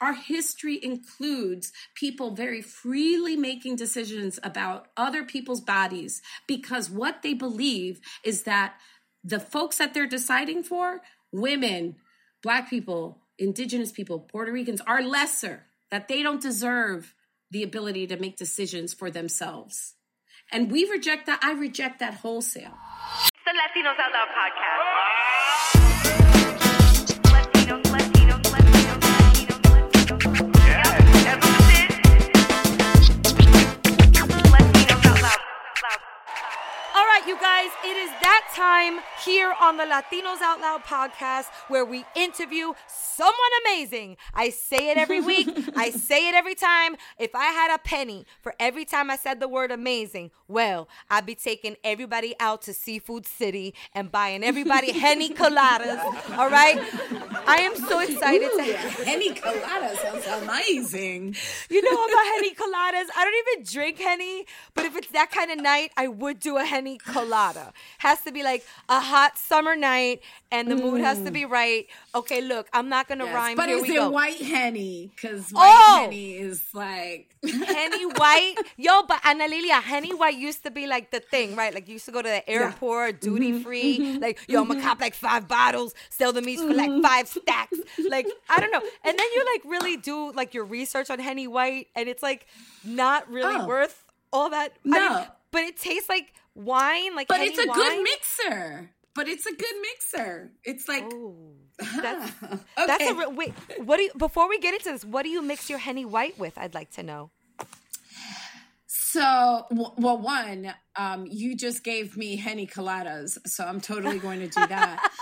Our history includes people very freely making decisions about other people's bodies because what they believe is that the folks that they're deciding for, women, black people, indigenous people, Puerto Ricans, are lesser, that they don't deserve the ability to make decisions for themselves. And we reject that. I reject that wholesale. It's the Latinos Out Loud podcast. Guys, it is that time here on the Latinos Out Loud podcast where we interview someone amazing. I say it every week, I say it every time. If I had a penny for every time I said the word amazing, well, I'd be taking everybody out to Seafood City and buying everybody Henny Coladas. All right? I am so excited to have Henny colada sounds amazing. you know about Henny coladas? I don't even drink Henny, but if it's that kind of night, I would do a Henny colada. Has to be like a hot summer night, and the mood has to be right. Okay, look, I'm not gonna rhyme. but Here is it go. white henny? Because white Oh! henny is like Henny White, yo, but Analilia, Henny White used to be like the thing, right? Like you used to go to the airport, duty Mm-hmm. free, like yo, I'm gonna cop like five bottles, sell them each for like Mm-hmm. five stacks, like I don't know. And then you like really do like your research on Henny White, and it's like not really Oh. worth all that. I No. mean, but it tastes like wine, like But Henny it's a wine. good mixer. But it's a good mixer. It's like Ooh. That's okay. that's a wait. What do you before we get into this? What do you mix your Henny White with? I'd like to know. so well. One, um, you just gave me henny coladas, so I'm totally going to do that.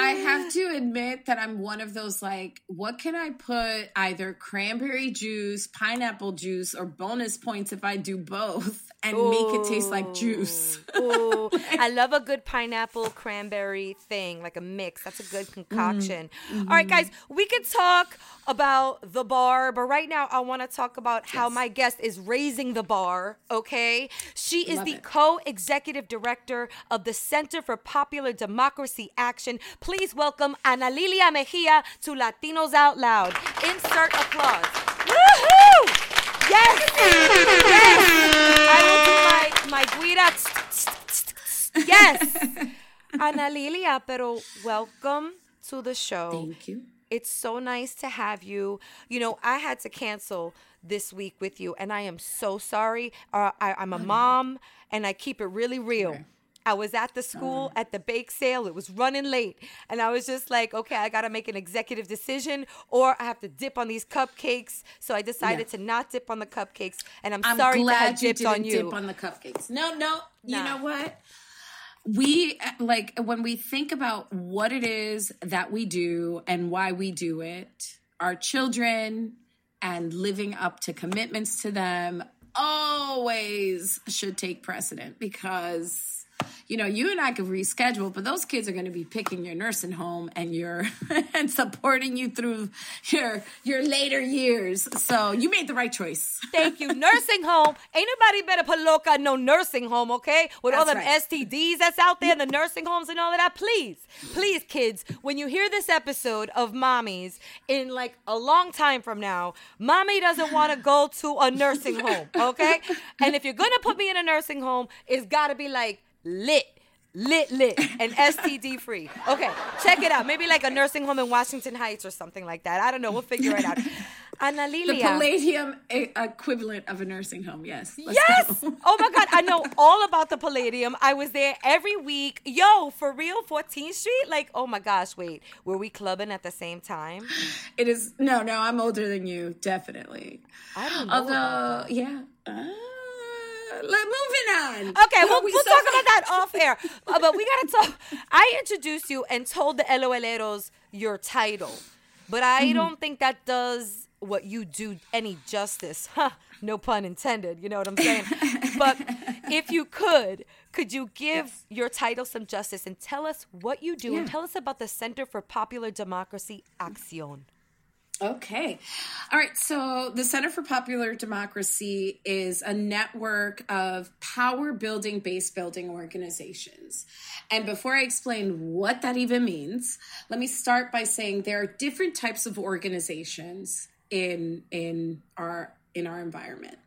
I have to admit that I'm one of those like, what can I put either cranberry juice, pineapple juice, or bonus points if I do both and make it taste like juice? Ooh, I love a good pineapple cranberry thing, like a mix. That's a good concoction. Mm-hmm. All right, guys, we could talk about the bar, but right now I want to talk about how my guest is raising the bar, okay? She is Love the co executive director of the Center for Popular Democracy Action. Please welcome Analilia Mejia to Latinos Out Loud. Insert applause. Woohoo! Yes! Yes! I will do my, my guira. Yes! Analilia, pero welcome to the show. Thank you. It's so nice to have you. You know, I had to cancel this week with you, and I am so sorry. Uh, I, I'm a mom, and I keep it really real. I was at the school oh. at the bake sale. It was running late. And I was just like, okay, I got to make an executive decision or I have to dip on these cupcakes. So I decided Yeah. to not dip on the cupcakes. And I'm, I'm sorry glad you dipped didn't on you. dip on the cupcakes. No, no. You know what? We like when we think about what it is that we do and why we do it, our children and living up to commitments to them always should take precedent because you know, you and I could reschedule, but those kids are going to be picking your nursing home and your and supporting you through your your later years. So you made the right choice. Thank you. nursing home. Ain't nobody better put loca no nursing home, okay? With all them That's right. STDs that's out there in the nursing homes and all of that. Please, please, kids, when you hear this episode of Mommies in like a long time from now, mommy doesn't want to go to a nursing home, okay? And if you're gonna put me in a nursing home, it's gotta be like lit. Lit, lit, and STD free. Okay, check it out. Maybe like a nursing home in Washington Heights or something like that. I don't know. We'll figure it out. Ana The Palladium equivalent of a nursing home. Yes. Let's Yes. go. Oh my God. I know all about the Palladium. I was there every week. Yo, for real, 14th Street? Like, oh my gosh, wait. Were we clubbing at the same time? It is no, no. I'm older than you, definitely. I don't know. Although, yeah. Uh, let moving on. Okay, we'll, We we'll so talk about that off air. Uh, but we gotta talk. I introduced you and told the LOLeros your title, but I Mm-hmm. don't think that does what you do any justice. Huh, no pun intended. You know what I'm saying? but if you could, could you give your title some justice and tell us what you do and tell us about the Center for Popular Democracy Acción? Okay. All right. So the Center for Popular Democracy is a network of power building, base building organizations. And before I explain what that even means, let me start by saying there are different types of organizations in in our in our environment.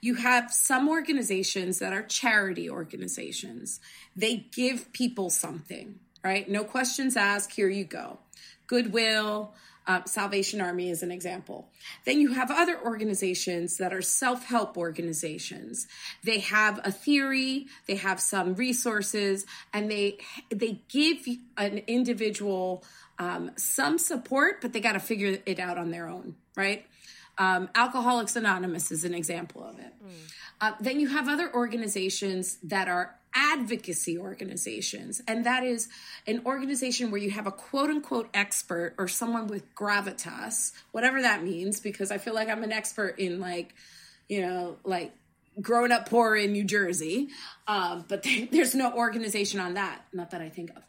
You have some organizations that are charity organizations. They give people something, right? No questions asked, here you go. Goodwill, uh, Salvation Army is an example. Then you have other organizations that are self help organizations. They have a theory, they have some resources, and they they give an individual um, some support, but they got to figure it out on their own, right? Um, Alcoholics Anonymous is an example of it. Mm. Uh, then you have other organizations that are advocacy organizations. And that is an organization where you have a quote unquote expert or someone with gravitas, whatever that means, because I feel like I'm an expert in like, you know, like growing up poor in New Jersey, um, but there's no organization on that, not that I think of.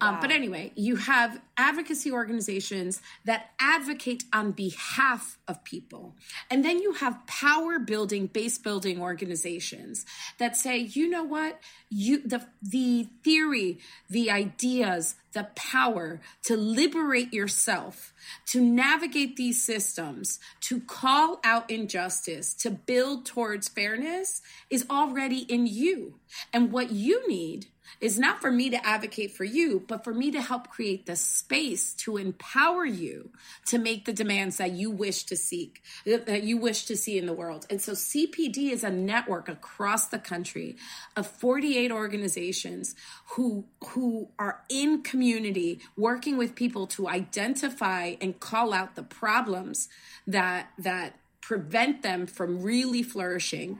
Wow. Um, but anyway, you have advocacy organizations that advocate on behalf of people. And then you have power building, base building organizations that say, you know what, you the the theory, the ideas, the power to liberate yourself, to navigate these systems, to call out injustice, to build towards fairness is already in you. And what you need is not for me to advocate for you, but for me to help create the space to empower you to make the demands that you wish to seek, that you wish to see in the world. And so CPD is a network across the country of 48 organizations who, who are in community working with people to identify and call out the problems that, that prevent them from really flourishing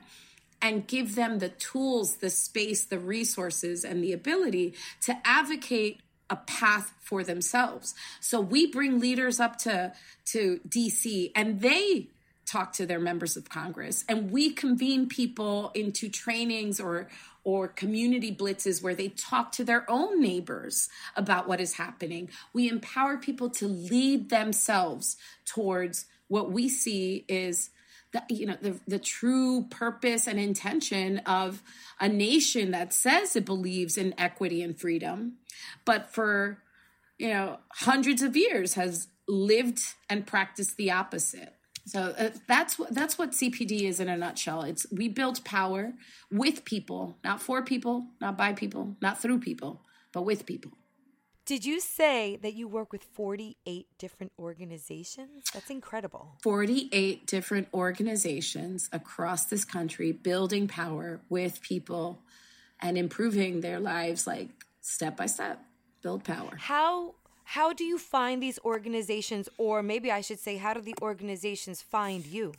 and give them the tools, the space, the resources, and the ability to advocate a path for themselves. So we bring leaders up to, to DC and they talk to their members of Congress and we convene people into trainings or or community blitzes where they talk to their own neighbors about what is happening. We empower people to lead themselves towards what we see is the you know the the true purpose and intention of a nation that says it believes in equity and freedom but for you know hundreds of years has lived and practiced the opposite so uh, that's that's what CPD is in a nutshell. It's we build power with people, not for people, not by people, not through people, but with people. Did you say that you work with 48 different organizations? That's incredible. 48 different organizations across this country building power with people and improving their lives like step by step. Build power. How how do you find these organizations or maybe I should say how do the organizations find you?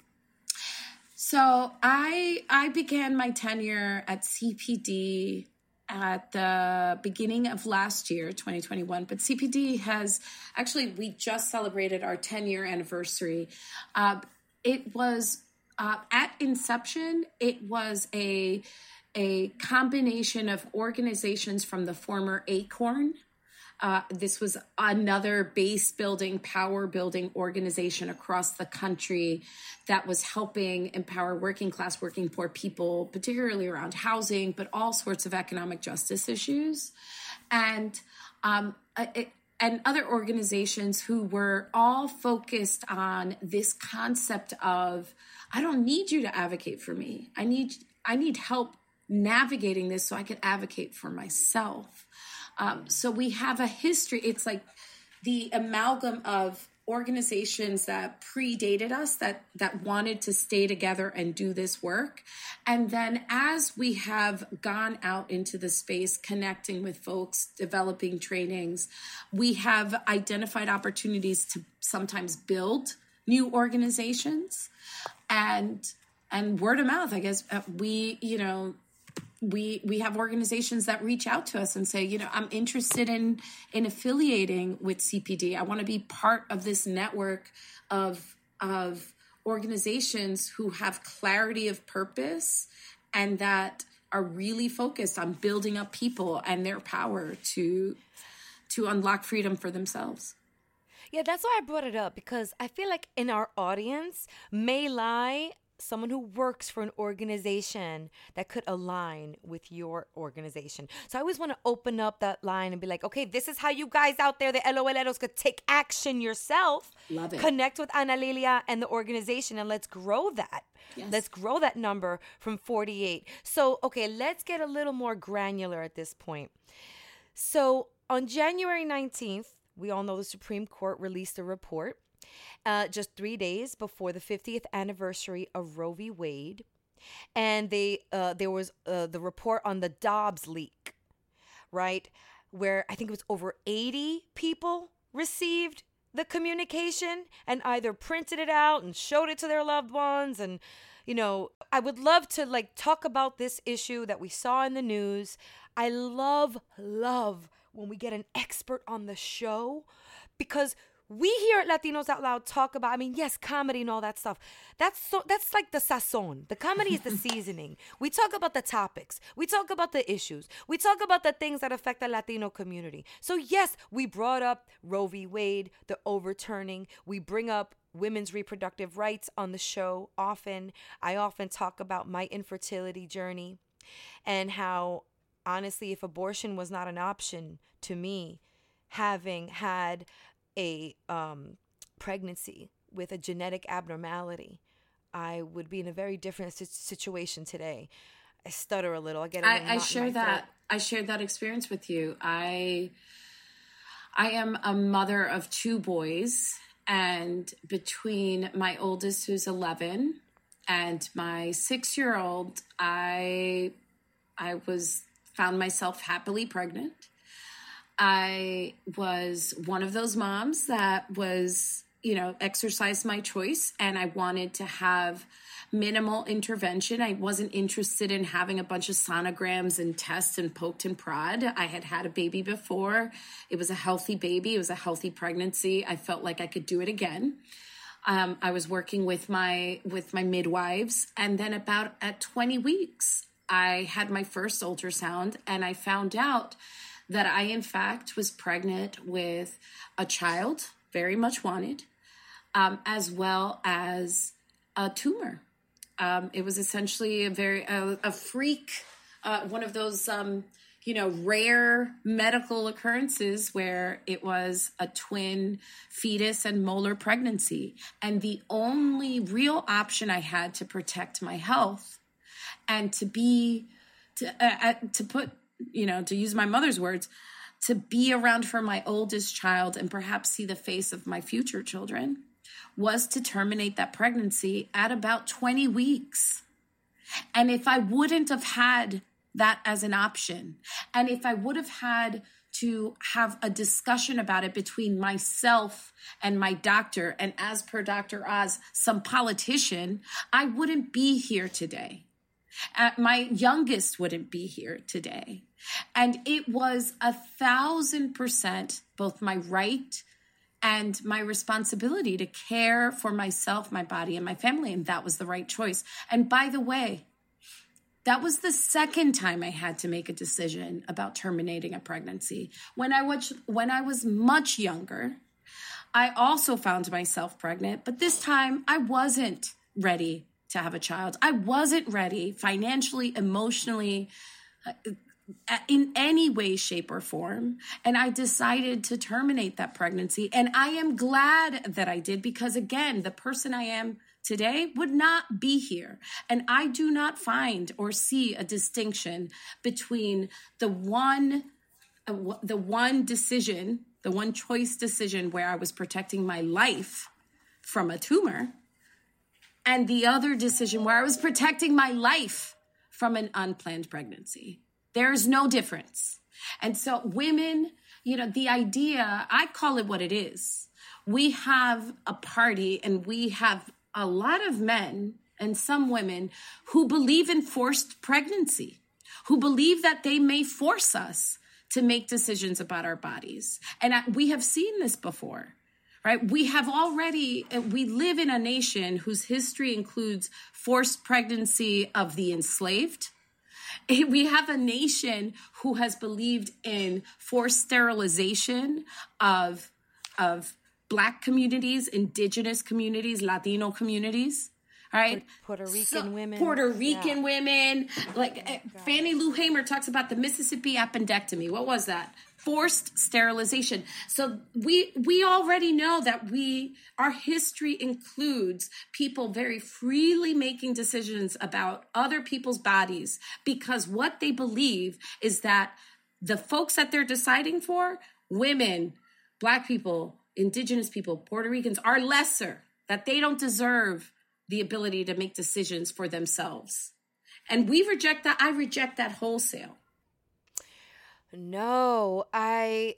So, I I began my tenure at CPD at the beginning of last year, 2021. But CPD has actually, we just celebrated our 10 year anniversary. Uh, it was uh, at inception, it was a a combination of organizations from the former Acorn uh, this was another base building, power building organization across the country that was helping empower working class, working poor people, particularly around housing, but all sorts of economic justice issues. And um, it, and other organizations who were all focused on this concept of I don't need you to advocate for me. I need I need help navigating this so I can advocate for myself. Um, so we have a history. It's like the amalgam of organizations that predated us that that wanted to stay together and do this work and then as we have gone out into the space connecting with folks developing trainings we have identified opportunities to sometimes build new organizations and and word of mouth i guess uh, we you know we we have organizations that reach out to us and say, you know, I'm interested in in affiliating with CPD. I want to be part of this network of of organizations who have clarity of purpose and that are really focused on building up people and their power to to unlock freedom for themselves. Yeah, that's why I brought it up because I feel like in our audience may lie someone who works for an organization that could align with your organization. So I always want to open up that line and be like, okay, this is how you guys out there, the LOLeros, could take action yourself. Love it. Connect with Analilia and the organization and let's grow that. Yes. Let's grow that number from 48. So, okay, let's get a little more granular at this point. So on January 19th, we all know the Supreme Court released a report uh, just three days before the 50th anniversary of Roe v. Wade. And they uh, there was uh, the report on the Dobbs leak, right? Where I think it was over 80 people received the communication and either printed it out and showed it to their loved ones and you know i would love to like talk about this issue that we saw in the news i love love when we get an expert on the show because we here at Latinos Out Loud talk about, I mean, yes, comedy and all that stuff. That's so that's like the sazon. The comedy is the seasoning. We talk about the topics. We talk about the issues. We talk about the things that affect the Latino community. So yes, we brought up Roe v. Wade, the overturning. We bring up women's reproductive rights on the show often. I often talk about my infertility journey and how honestly, if abortion was not an option to me, having had a um, pregnancy with a genetic abnormality, I would be in a very different situation today. I stutter a little. I get. I, I share that. throat. I shared that experience with you. I I am a mother of two boys, and between my oldest, who's eleven, and my six year old, I I was found myself happily pregnant. I was one of those moms that was, you know, exercised my choice and I wanted to have minimal intervention. I wasn't interested in having a bunch of sonograms and tests and poked and prod. I had had a baby before. It was a healthy baby, it was a healthy pregnancy. I felt like I could do it again. Um, I was working with my with my midwives, and then about at 20 weeks, I had my first ultrasound, and I found out that I, in fact, was pregnant with a child, very much wanted, um, as well as a tumor. Um, it was essentially a very a, a freak, uh, one of those um, you know rare medical occurrences where it was a twin fetus and molar pregnancy, and the only real option I had to protect my health and to be to uh, uh, to put you know to use my mother's words to be around for my oldest child and perhaps see the face of my future children was to terminate that pregnancy at about 20 weeks. And if I wouldn't have had that as an option, and if I would have had to have a discussion about it between myself and my doctor, and as per Dr. Oz, some politician, I wouldn't be here today. Uh, my youngest wouldn't be here today. And it was a thousand percent both my right and my responsibility to care for myself, my body, and my family. And that was the right choice. And by the way, that was the second time I had to make a decision about terminating a pregnancy. When I was when I was much younger, I also found myself pregnant, but this time I wasn't ready to have a child. I wasn't ready financially, emotionally, uh, in any way, shape, or form. And I decided to terminate that pregnancy. And I am glad that I did because, again, the person I am today would not be here. And I do not find or see a distinction between the one. uh, The one decision, the one choice decision where I was protecting my life from a tumor, and the other decision where I was protecting my life from an unplanned pregnancy. There's no difference. And so, women, you know, the idea, I call it what it is. We have a party and we have a lot of men and some women who believe in forced pregnancy, who believe that they may force us to make decisions about our bodies. And we have seen this before right? We have already, uh, we live in a nation whose history includes forced pregnancy of the enslaved. We have a nation who has believed in forced sterilization of, of black communities, indigenous communities, Latino communities. All right. Puerto Rican women. Puerto Rican Yeah. women. Like uh, Fannie Lou Hamer talks about the Mississippi appendectomy. What was that? Forced sterilization. So we we already know that we our history includes people very freely making decisions about other people's bodies because what they believe is that the folks that they're deciding for, women, black people, indigenous people, Puerto Ricans, are lesser, that they don't deserve the ability to make decisions for themselves. And we reject that. I reject that wholesale. No, I,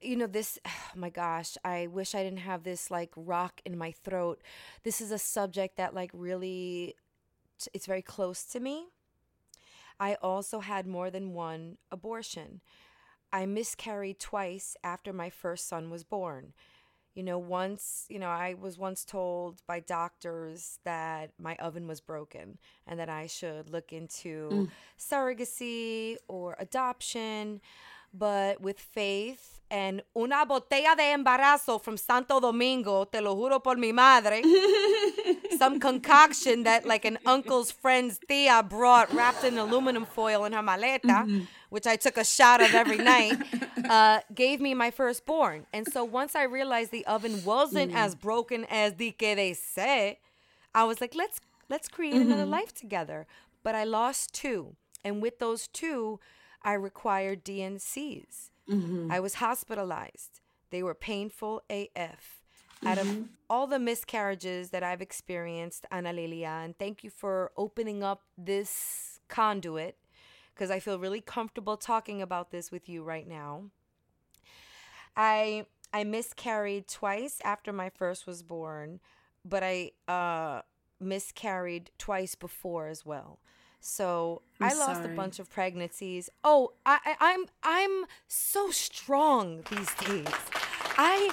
you know, this, oh my gosh, I wish I didn't have this like rock in my throat. This is a subject that like really, it's very close to me. I also had more than one abortion. I miscarried twice after my first son was born. You know, once, you know, I was once told by doctors that my oven was broken and that I should look into mm. surrogacy or adoption. But with faith and una botella de embarazo from Santo Domingo, te lo juro por mi madre, some concoction that like an uncle's friend's tia brought wrapped in aluminum foil in her maleta, mm-hmm. Which I took a shot of every night, uh, gave me my firstborn. And so once I realized the oven wasn't mm-hmm. as broken as the que they say, I was like, let's let's create mm-hmm. another life together. But I lost two, and with those two, I required D&Cs. Mm-hmm. I was hospitalized. They were painful AF. Out of all the miscarriages that I've experienced, Analilia, and thank you for opening up this conduit because I feel really comfortable talking about this with you right now. I I miscarried twice after my first was born, but I uh, miscarried twice before as well. So i I'm lost a bunch of pregnancies. Oh, I, I, I'm I'm so strong these days. I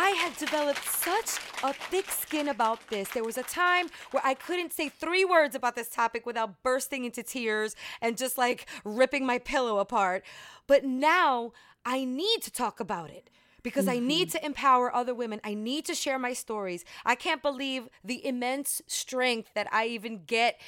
I had developed such a thick skin about this. There was a time where I couldn't say three words about this topic without bursting into tears and just like ripping my pillow apart. But now I need to talk about it because I need mm-hmm. to empower other women. I need to share my stories. I can't believe the immense strength that I even get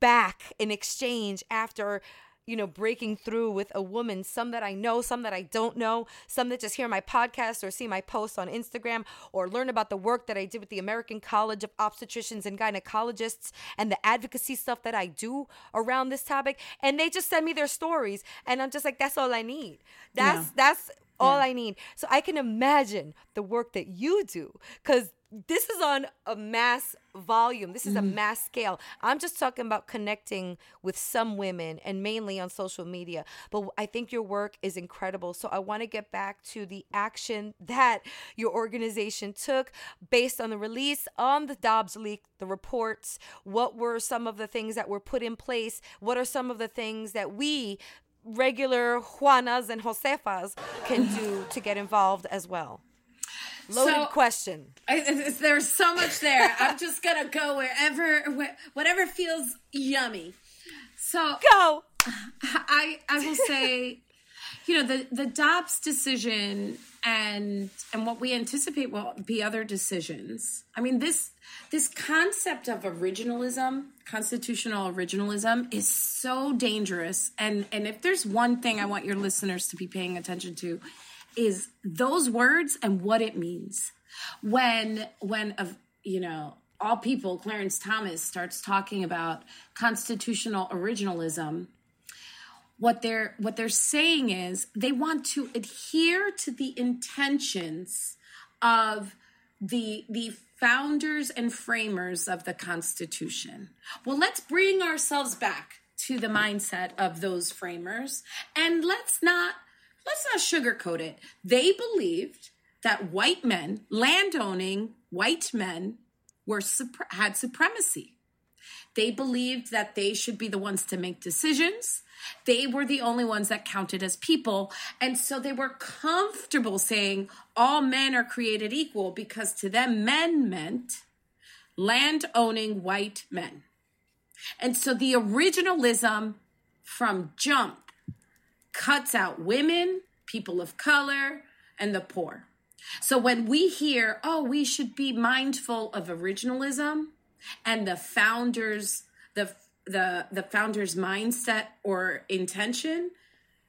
back in exchange after you know breaking through with a woman some that i know some that i don't know some that just hear my podcast or see my posts on instagram or learn about the work that i did with the american college of obstetricians and gynecologists and the advocacy stuff that i do around this topic and they just send me their stories and i'm just like that's all i need that's Yeah. that's all I need. So I can imagine the work that you do because this is on a mass volume. This is a mm-hmm. mass scale. I'm just talking about connecting with some women and mainly on social media. But I think your work is incredible. So I want to get back to the action that your organization took based on the release on the Dobbs leak, the reports. What were some of the things that were put in place? What are some of the things that we regular Juanas and Josefas can do to get involved as well? Loaded So- question. I, it's- there's so much there. I'm just gonna go wherever, where, whatever feels yummy. So Go. I I will say, you know, the the Dobbs decision and and what we anticipate will be other decisions. I mean this this concept of originalism, constitutional originalism, is so dangerous. And and if there's one thing I want your listeners to be paying attention to, is those words and what it means. When when of you know all people, Clarence Thomas starts talking about constitutional originalism what they're what they're saying is they want to adhere to the intentions of the the founders and framers of the constitution. Well let's bring ourselves back to the mindset of those framers and let's not let's not sugarcoat it. They believed that white men landowning white men were had supremacy. They believed that they should be the ones to make decisions. They were the only ones that counted as people. And so they were comfortable saying all men are created equal because to them, men meant land owning white men. And so the originalism from jump cuts out women, people of color, and the poor. So when we hear, oh, we should be mindful of originalism and the founders, the the the founders mindset or intention,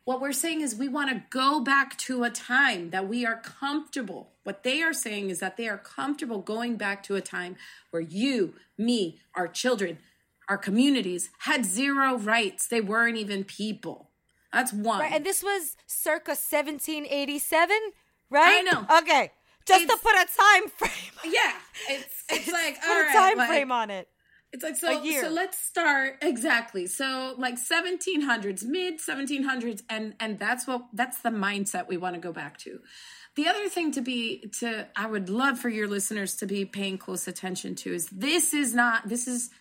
what we're saying is we want to go back to a time that we are comfortable. What they are saying is that they are comfortable going back to a time where you, me, our children, our communities had zero rights. They weren't even people. That's one. Right, and this was circa 1787, right? I know. Okay, just to put a time frame. yeah, it's it's like put all a right, time like- frame on it. It's like so. So let's start exactly. So like 1700s, mid 1700s, and and that's what that's the mindset we want to go back to. The other thing to be to I would love for your listeners to be paying close attention to is this is not this is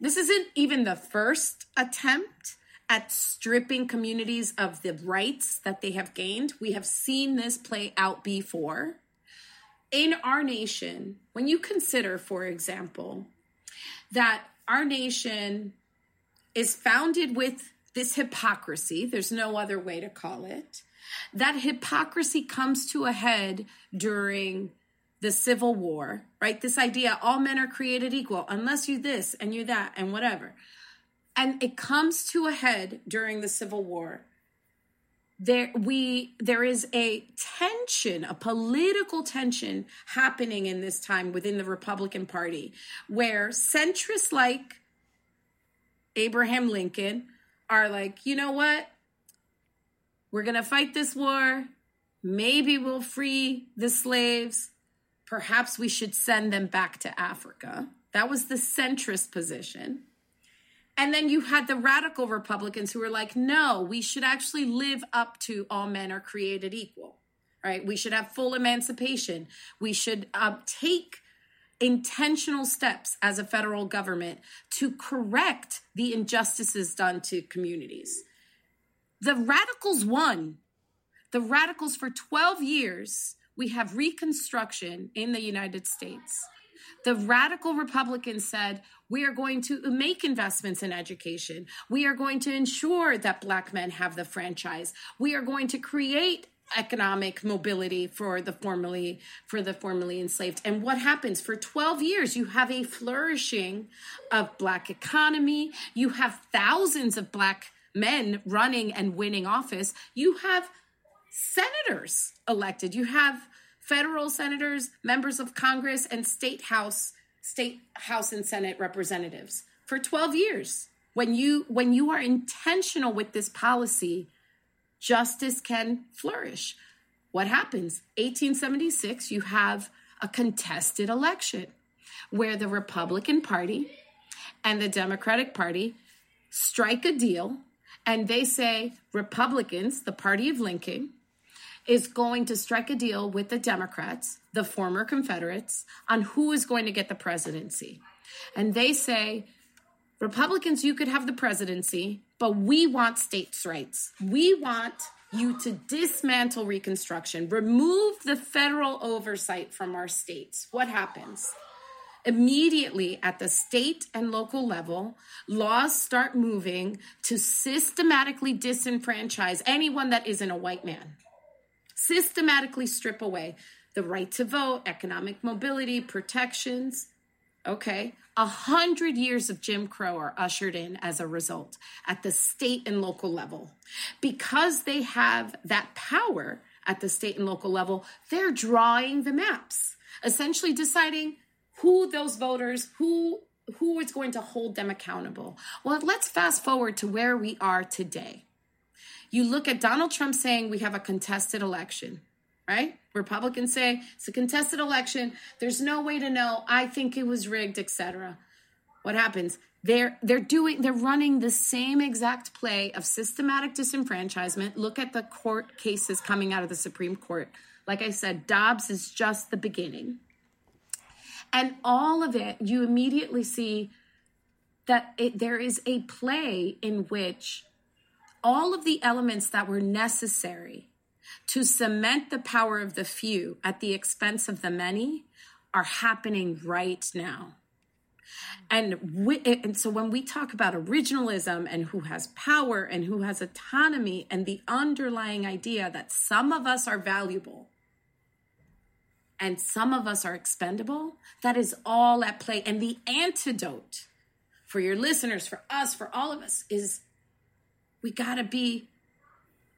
this isn't even the first attempt at stripping communities of the rights that they have gained. We have seen this play out before. In our nation, when you consider, for example, that our nation is founded with this hypocrisy, there's no other way to call it. That hypocrisy comes to a head during the Civil War, right? This idea all men are created equal unless you this and you that and whatever. And it comes to a head during the Civil War. There we there is a tension, a political tension happening in this time within the Republican Party where centrists like Abraham Lincoln are like, you know what? We're to fight this war. Maybe we'll free the slaves. Perhaps we should send them back to Africa. That was the centrist position. And then you had the radical Republicans who were like, no, we should actually live up to all men are created equal, right? We should have full emancipation. We should uh, take intentional steps as a federal government to correct the injustices done to communities. The radicals won. The radicals, for 12 years, we have Reconstruction in the United States. The radical Republicans said, we are going to make investments in education. We are going to ensure that Black men have the franchise. We are going to create economic mobility for the formerly for the formerly enslaved. And what happens? For 12 years you have a flourishing of black economy. You have thousands of black men running and winning office. You have senators elected. You have federal senators members of congress and state house state house and senate representatives for 12 years when you when you are intentional with this policy justice can flourish. What happens? 1876, you have a contested election where the Republican Party and the Democratic Party strike a deal and they say Republicans, the party of Lincoln, is going to strike a deal with the Democrats, the former Confederates, on who is going to get the presidency. And they say, Republicans, you could have the presidency, but we want states' rights. We want you to dismantle Reconstruction, remove the federal oversight from our states. What happens? Immediately at the state and local level, laws start moving to systematically disenfranchise anyone that isn't a white man systematically strip away the right to vote, economic mobility, protections. Okay. A hundred years of Jim Crow are ushered in as a result at the state and local level. Because they have that power at the state and local level, they're drawing the maps, essentially deciding who those voters, who who is going to hold them accountable. Well, let's fast forward to where we are today. You look at Donald Trump saying we have a contested election, right? Republicans say it's a contested election. There's no way to know. I think it was rigged, etc. What happens? They're they're doing they're running the same exact play of systematic disenfranchisement. Look at the court cases coming out of the Supreme Court. Like I said, Dobbs is just the beginning. And all of it, you immediately see that it, there is a play in which all of the elements that were necessary to cement the power of the few at the expense of the many are happening right now. And, we, and so when we talk about originalism and who has power and who has autonomy and the underlying idea that some of us are valuable, and some of us are expendable. That is all at play. And the antidote for your listeners, for us, for all of us is we got to be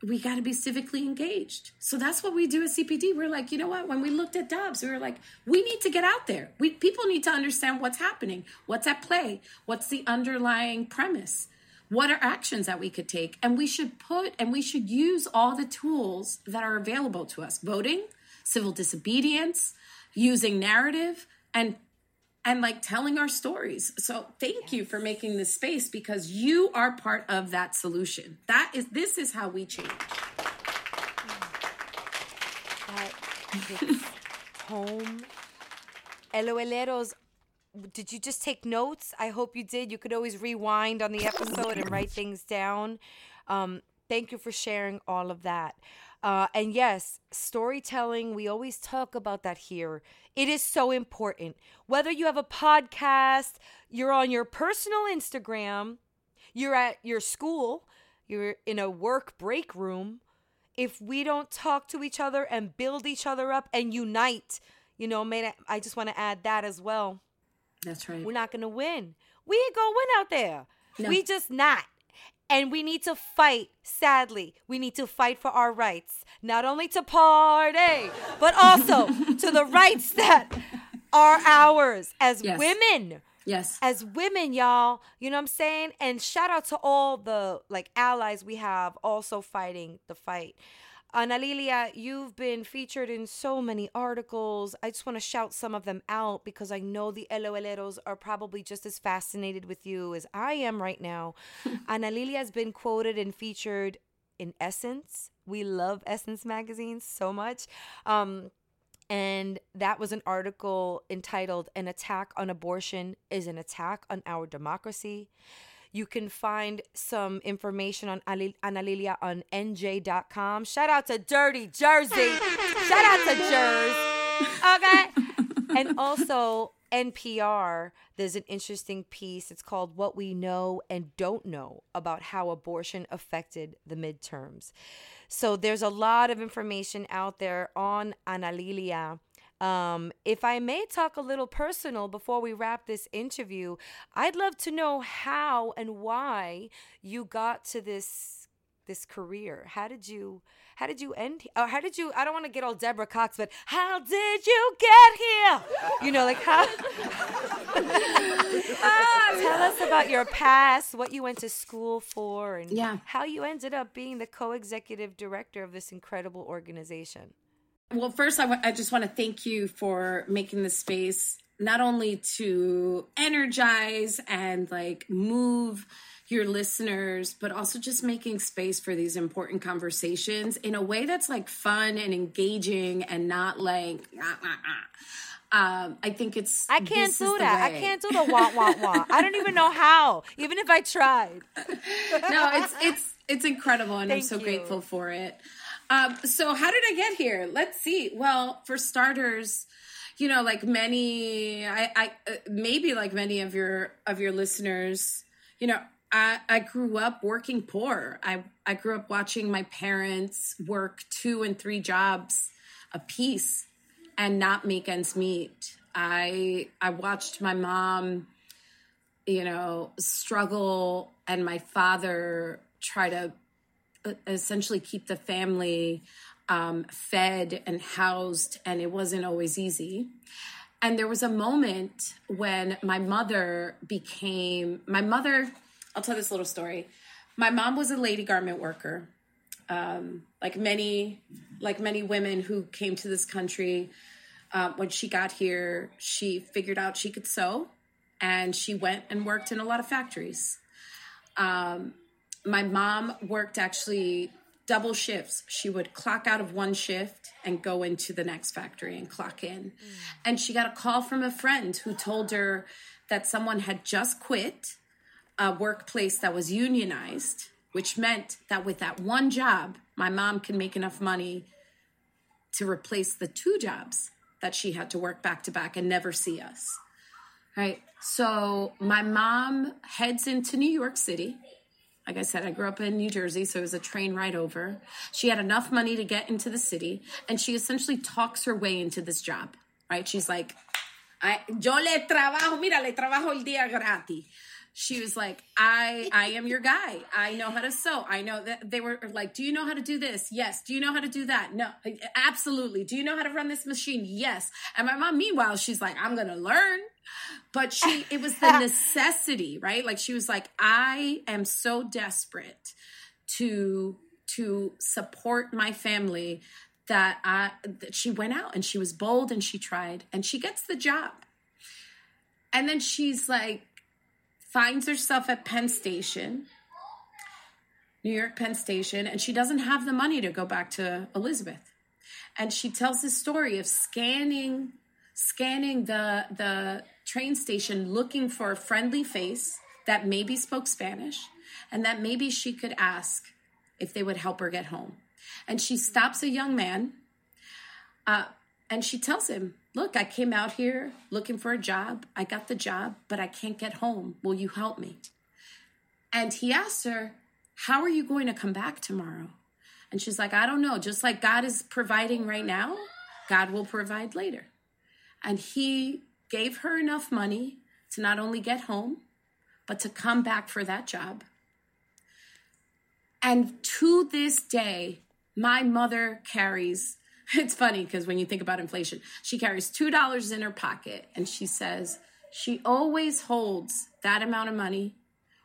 we got to be civically engaged. So that's what we do at CPD. We're like, you know what? When we looked at Dobbs, we were like, we need to get out there. We people need to understand what's happening, what's at play, what's the underlying premise, what are actions that we could take, and we should put and we should use all the tools that are available to us: voting, civil disobedience, using narrative, and and like telling our stories. So thank you for making this space because you are part of that solution. That is this is how we change. That hits home. LOLeros, did you just take notes? I hope you did. You could always rewind on the episode and write things down. Um, thank you for sharing all of that. Uh, and yes, storytelling, we always talk about that here. It is so important. Whether you have a podcast, you're on your personal Instagram, you're at your school, you're in a work break room, if we don't talk to each other and build each other up and unite, you know, man, I just want to add that as well. That's right. We're not going to win. We ain't going to win out there. No. We just not. And we need to fight, sadly. We need to fight for our rights, not only to party, but also to the rights that are ours as Yes. women Yes. as women, y'all. You know what I'm saying? And shout out to all the like allies we have also fighting the fight. Analilia, you've been featured in so many articles. I just want to shout some of them out because I know the LOLeros are probably just as fascinated with you as I am right now. Analilia has been quoted and featured in Essence. We love Essence magazine so much. Um, and that was an article entitled An Attack on Abortion is an Attack on Our Democracy. You can find some information on Analilia on NJ.com. Shout out to Dirty Jersey. Shout out to Jersey. Okay. and also, NPR, there's an interesting piece. It's called What We Know and Don't Know about how abortion affected the midterms. So there's a lot of information out there on Analilia. Um, if I may talk a little personal before we wrap this interview, I'd love to know how and why you got to this this career. How did you how did you end or how did you I don't want to get all Deborah Cox, but how did you get here? You know, like how Tell us about your past, what you went to school for, and Yeah. how you ended up being the co-executive director of this incredible organization. Well, first, I just want to thank you for making this space not only to energize and like move your listeners, but also just making space for these important conversations in a way that's like fun and engaging and not like, ah, ah, ah. Um, I think it's. I can't do the that. I can't do the wah wah wah. I don't even know how, even if I tried. no, it's it's it's incredible, and I'm so you. grateful for it. Um, so, how did I get here? Let's see. Well, for starters, you know, like many, I, I uh, maybe like many of your of your listeners, you know, I I grew up working poor. I I grew up watching my parents work two and three jobs a piece and not make ends meet. I I watched my mom you know, struggle and my father try to essentially keep the family um, fed and housed, and it wasn't always easy. And there was a moment when my mother became my mother. I'll tell this little story. My mom was a lady garment worker, um, like many, like many women who came to this country. Uh, when she got here, she figured out she could sew, and she went and worked in a lot of factories. Um, my mom worked actually double shifts. She would clock out of one shift and go into the next factory and clock in. Mm. And she got a call from a friend who told her that someone had just quit a workplace that was unionized, which meant that with that one job, my mom can make enough money to replace the two jobs that she had to work back to back and never see us. Right. So my mom heads into New York City Like I said, I grew up in New Jersey, so it was a train ride over. She had enough money to get into the city, and she essentially talks her way into this job, right? She's like, I, yo le trabajo, mira, le trabajo el día gratis. She was like, I, I am your guy. I know how to sew. I know that they were like, do you know how to do this? Yes. Do you know how to do that? No, absolutely. Do you know how to run this machine? Yes. And my mom, meanwhile, she's like, I'm going to learn. But she, it was the necessity, right? Like she was like, I am so desperate to, to support my family that I, that she went out and she was bold and she tried and she gets the job. And then she's like, finds herself at Penn Station, New York Penn Station, and she doesn't have the money to go back to Elizabeth. And she tells this story of scanning scanning the the train station looking for a friendly face that maybe spoke Spanish and that maybe she could ask if they would help her get home. And she stops a young man uh, and she tells him, Look, I came out here looking for a job. I got the job, but I can't get home. Will you help me? And he asks her, How are you going to come back tomorrow? And she's like, I don't know. Just like God is providing right now, God will provide later. And he gave her enough money to not only get home, but to come back for that job. And to this day, my mother carries it's funny because when you think about inflation, she carries $2 in her pocket and she says she always holds that amount of money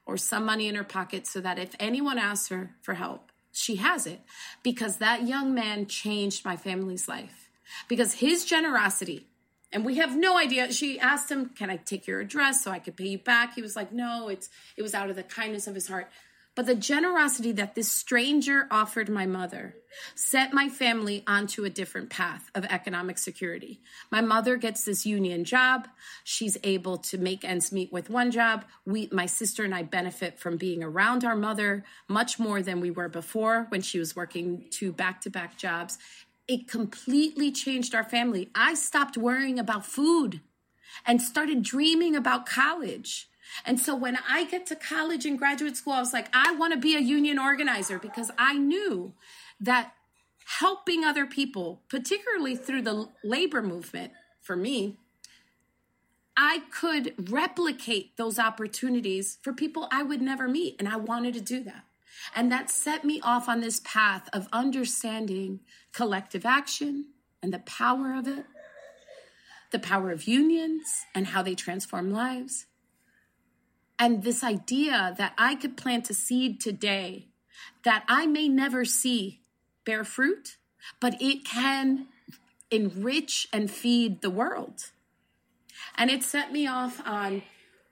or some money in her pocket so that if anyone asks her for help, she has it because that young man changed my family's life. Because his generosity, and we have no idea. She asked him, "Can I take your address so I could pay you back?" He was like, "No, it's it was out of the kindness of his heart." But the generosity that this stranger offered my mother set my family onto a different path of economic security. My mother gets this union job. She's able to make ends meet with one job. We, my sister and I benefit from being around our mother much more than we were before when she was working two back to back jobs. It completely changed our family. I stopped worrying about food and started dreaming about college. And so when I get to college and graduate school, I was like, I want to be a union organizer because I knew that helping other people, particularly through the labor movement for me, I could replicate those opportunities for people I would never meet. And I wanted to do that. And that set me off on this path of understanding collective action and the power of it, the power of unions and how they transform lives and this idea that I could plant a seed today that I may never see bear fruit, but it can enrich and feed the world. And it set me off on,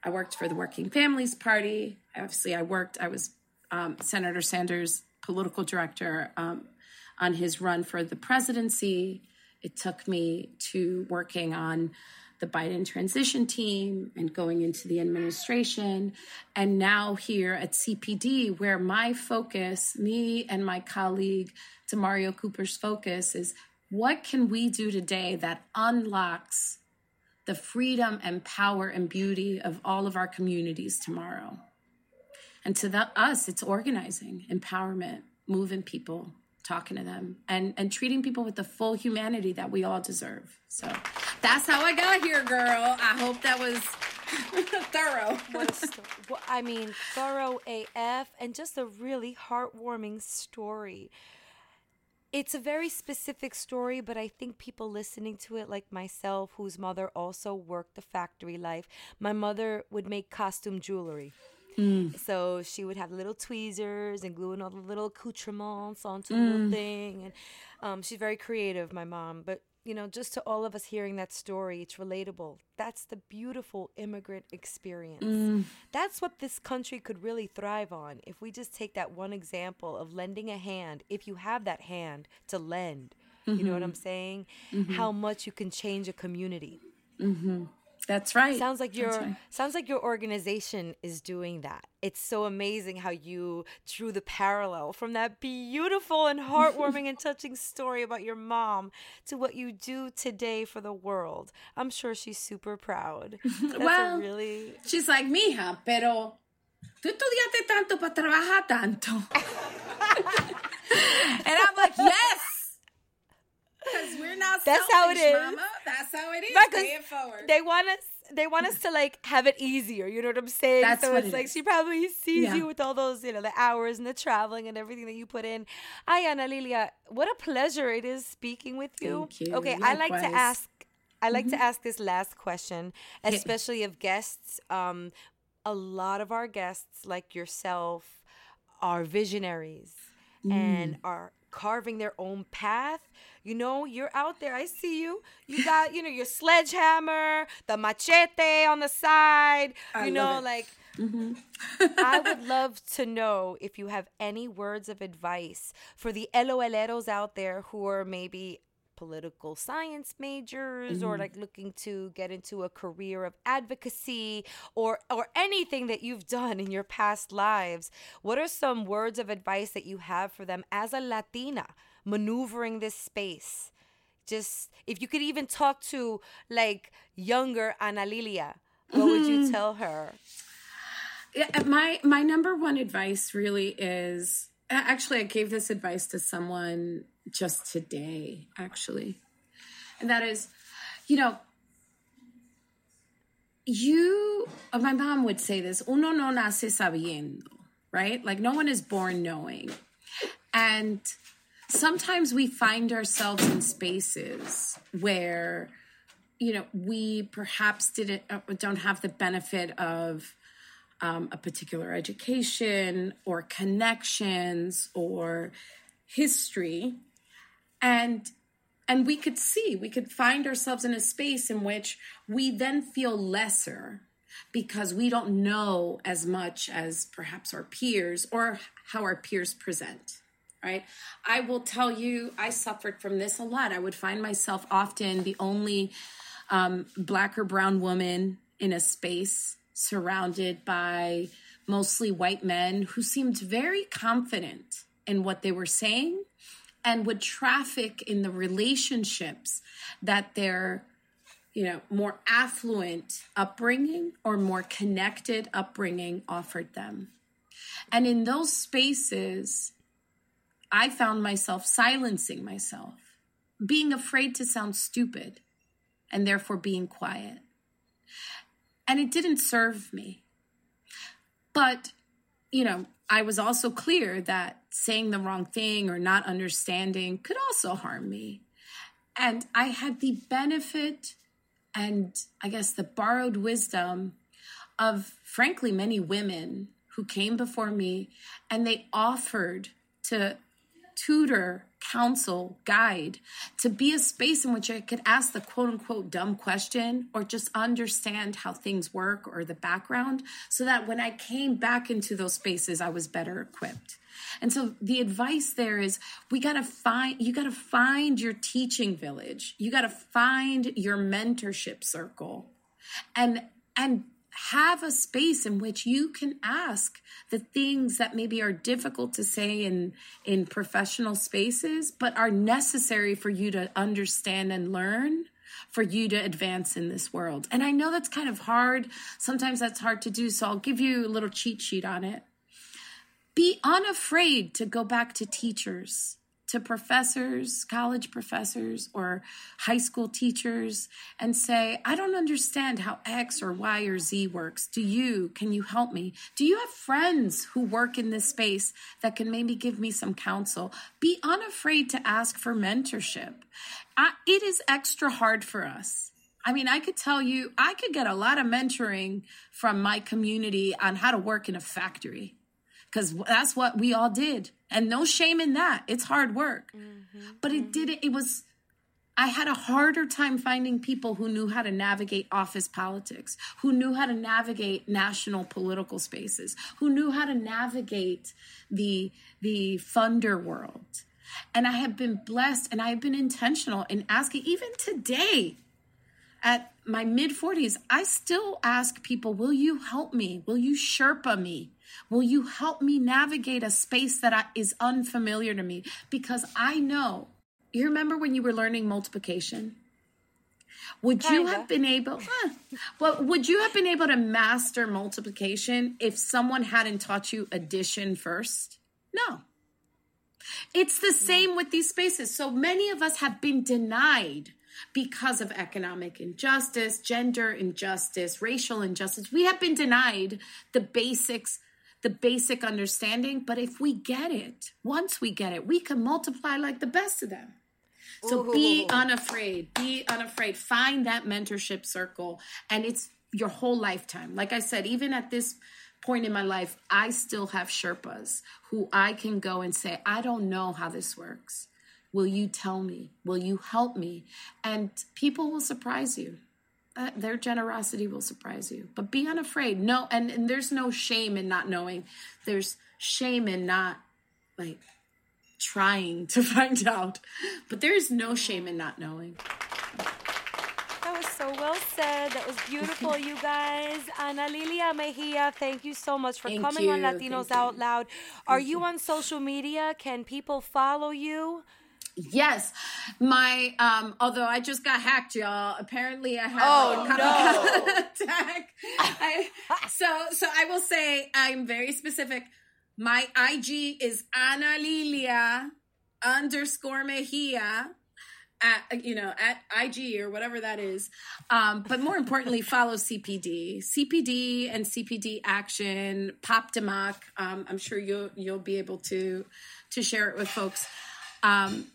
I worked for the Working Families Party. Obviously, I worked, I was um, Senator Sanders' political director um, on his run for the presidency. It took me to working on the Biden transition team and going into the administration. And now here at CPD, where my focus, me and my colleague, Demario Cooper's focus is what can we do today that unlocks the freedom and power and beauty of all of our communities tomorrow? And to the, us, it's organizing, empowerment, moving people, talking to them, and, and treating people with the full humanity that we all deserve. So that's how I got here, girl. I hope that was thorough. What a sto- well, I mean, thorough AF and just a really heartwarming story. It's a very specific story, but I think people listening to it, like myself, whose mother also worked the factory life, my mother would make costume jewelry. So she would have little tweezers and gluing all the little accoutrements onto the little thing. And um, she's very creative, my mom. But, you know, just to all of us hearing that story, it's relatable. That's the beautiful immigrant experience. Mm. That's what this country could really thrive on if we just take that one example of lending a hand, if you have that hand to lend. You know what mm-hmm. I'm saying? Mm-hmm. How much you can change a community. Mm-hmm. That's right. Sounds like your right. sounds like your organization is doing that. It's so amazing how you drew the parallel from that beautiful and heartwarming and touching story about your mom to what you do today for the world. I'm sure she's super proud. That's Well, really She's like, mija, pero tú estudiaste tanto para trabajar tanto. and I'm like, yes. That's how it is. mama. That's how it is. Pay it forward. They want us. They want us to like have it easier. You know what I'm saying? That's so what it's it like is. she probably sees Yeah. you with all those, you know, the hours and the traveling and everything that you put in. Ay, Analilia, what a pleasure it is speaking with you. Thank you. Okay, I like to ask. I like to ask this last question, especially of guests. Um, a lot of our guests, like yourself, are visionaries and are carving their own path. You know, you're out there. I see you. You got, you know, your sledgehammer, the machete on the side. I you know, it. like mm-hmm. I would love to know if you have any words of advice for the LOLeros out there who are maybe political science majors or mm-hmm. like looking to get into a career of advocacy or or anything that you've done in your past lives. What are some words of advice that you have for them as a Latina maneuvering this space? Just if you could even talk to like younger Analilia, what would you tell her? Yeah, my my number one advice really is actually I gave this advice to someone just today actually. And that is, you know, you uh, my mom would say this, uno no nace sabiendo, right? Like no one is born knowing. And sometimes we find ourselves in spaces where you know we perhaps didn't uh, don't have the benefit of um, a particular education or connections or history. And and we could see we could find ourselves in a space in which we then feel lesser because we don't know as much as perhaps our peers or how our peers present right? I will tell you i suffered from this a lot. I would find myself often the only um, black or brown woman in a space surrounded by mostly white men who seemed very confident in what they were saying and would traffic in the relationships that their you know more affluent upbringing or more connected upbringing offered them. And in those spaces i found myself silencing myself being afraid to sound stupid and therefore being quiet. And it didn't serve me. But you know i was also clear that saying the wrong thing or not understanding could also harm me. And i had the benefit and i guess the borrowed wisdom of frankly many women who came before me and they offered to tutor, counsel, guide, to be a space in which I could ask the quote unquote dumb question or just understand how things work or the background so that when I came back into those spaces, I was better equipped. And so the advice there is we got to find you got to find your teaching village. You got to find your mentorship circle. And and have a space in which you can ask the things that maybe are difficult to say in in professional spaces but are necessary for you to understand and learn for you to advance in this world. And i know that's kind of hard. Sometimes that's hard to do so i'll give you a little cheat sheet on it. Be unafraid to go back to teachers to professors, college professors, or high school teachers and say, I don't understand how X or Y or Z works. Do you? Can you help me? Do you have friends who work in this space that can maybe give me some counsel? Be unafraid to ask for mentorship. I, it is extra hard for us. I mean, I could tell you, I could get a lot of mentoring from my community on how to work in a factory because that's what we all did. And no shame in that. It's hard work. Mm-hmm. But it did it. It was, I had a harder time finding people who knew how to navigate office politics, who knew how to navigate national political spaces, who knew how to navigate the, the funder world. And I have been blessed and I have been intentional in asking, even today, at my mid 40s, I still ask people, Will you help me? Will you Sherpa me? Will you help me navigate a space that I, is unfamiliar to me? Because I know, you remember when you were learning multiplication? Would you Kinda. have been able? Huh, well, would you have been able to master multiplication if someone hadn't taught you addition first? No. It's the same with these spaces. So many of us have been denied because of economic injustice, gender injustice, racial injustice. We have been denied the basics, the basic understanding. But if we get it, once we get it, we can multiply like the best of them. So be unafraid. Be unafraid. Find that mentorship circle. And it's your whole lifetime. Like I said, even at this point in my life, I still have Sherpas who I can go and say, I don't know how this works. Will you tell me? Will you help me? And people will surprise you. Uh, their generosity will surprise you. But be unafraid. No, and, and there's no shame in not knowing. There's shame in not like trying to find out. But there is no shame in not knowing. That was so well said. That was beautiful, you guys. Analilia Mejia, thank you so much for Thank coming on Latinos thank you. Out Loud. Are you on social media? Can people follow you? Yes, my um. Although I just got hacked, y'all. Apparently, I have Oh, a copycat attack. I, so, so I will say I'm very specific. My IG is Analilia underscore Mejia at you know at IG or whatever that is. Um, but more importantly, follow CPD, CPD and CPD Action, Pop Democ. Um, I'm sure you'll you'll be able to to share it with folks. Um,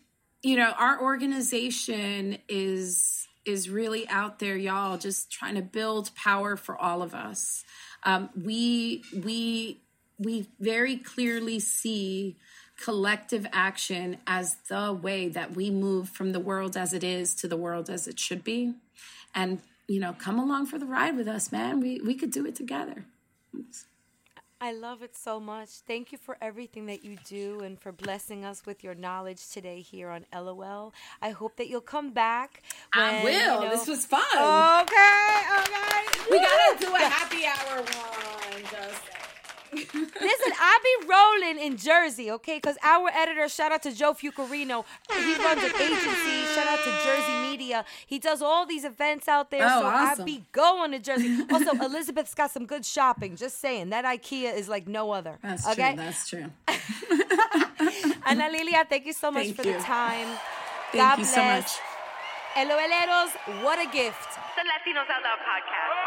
you know, our organization is is really out there, y'all, just trying to build power for all of us. Um, we we we very clearly see collective action as the way that we move from the world as it is to the world as it should be. And, you know, come along for the ride with us, man. We we could do it together. I love it so much. Thank you for everything that you do and for blessing us with your knowledge today here on LOL. I hope that you'll come back. I will. you know- This was fun. Okay, okay. we gotta do a happy hour one. Just saying. Listen, I be rolling in Jersey, okay? Because our editor, shout out to Joe Fucarino, he runs an agency. Shout out to Jersey Media. He does all these events out there. Oh, so I be going to Jersey. Also, Elizabeth's got some good shopping. Just saying, that IKEA is like no other. That's okay? true. That's true. Analilia, thank you so much Thank for you. the time. Thank God you bless. so much. LOLeros, what a gift. The Latinos Out Loud podcast.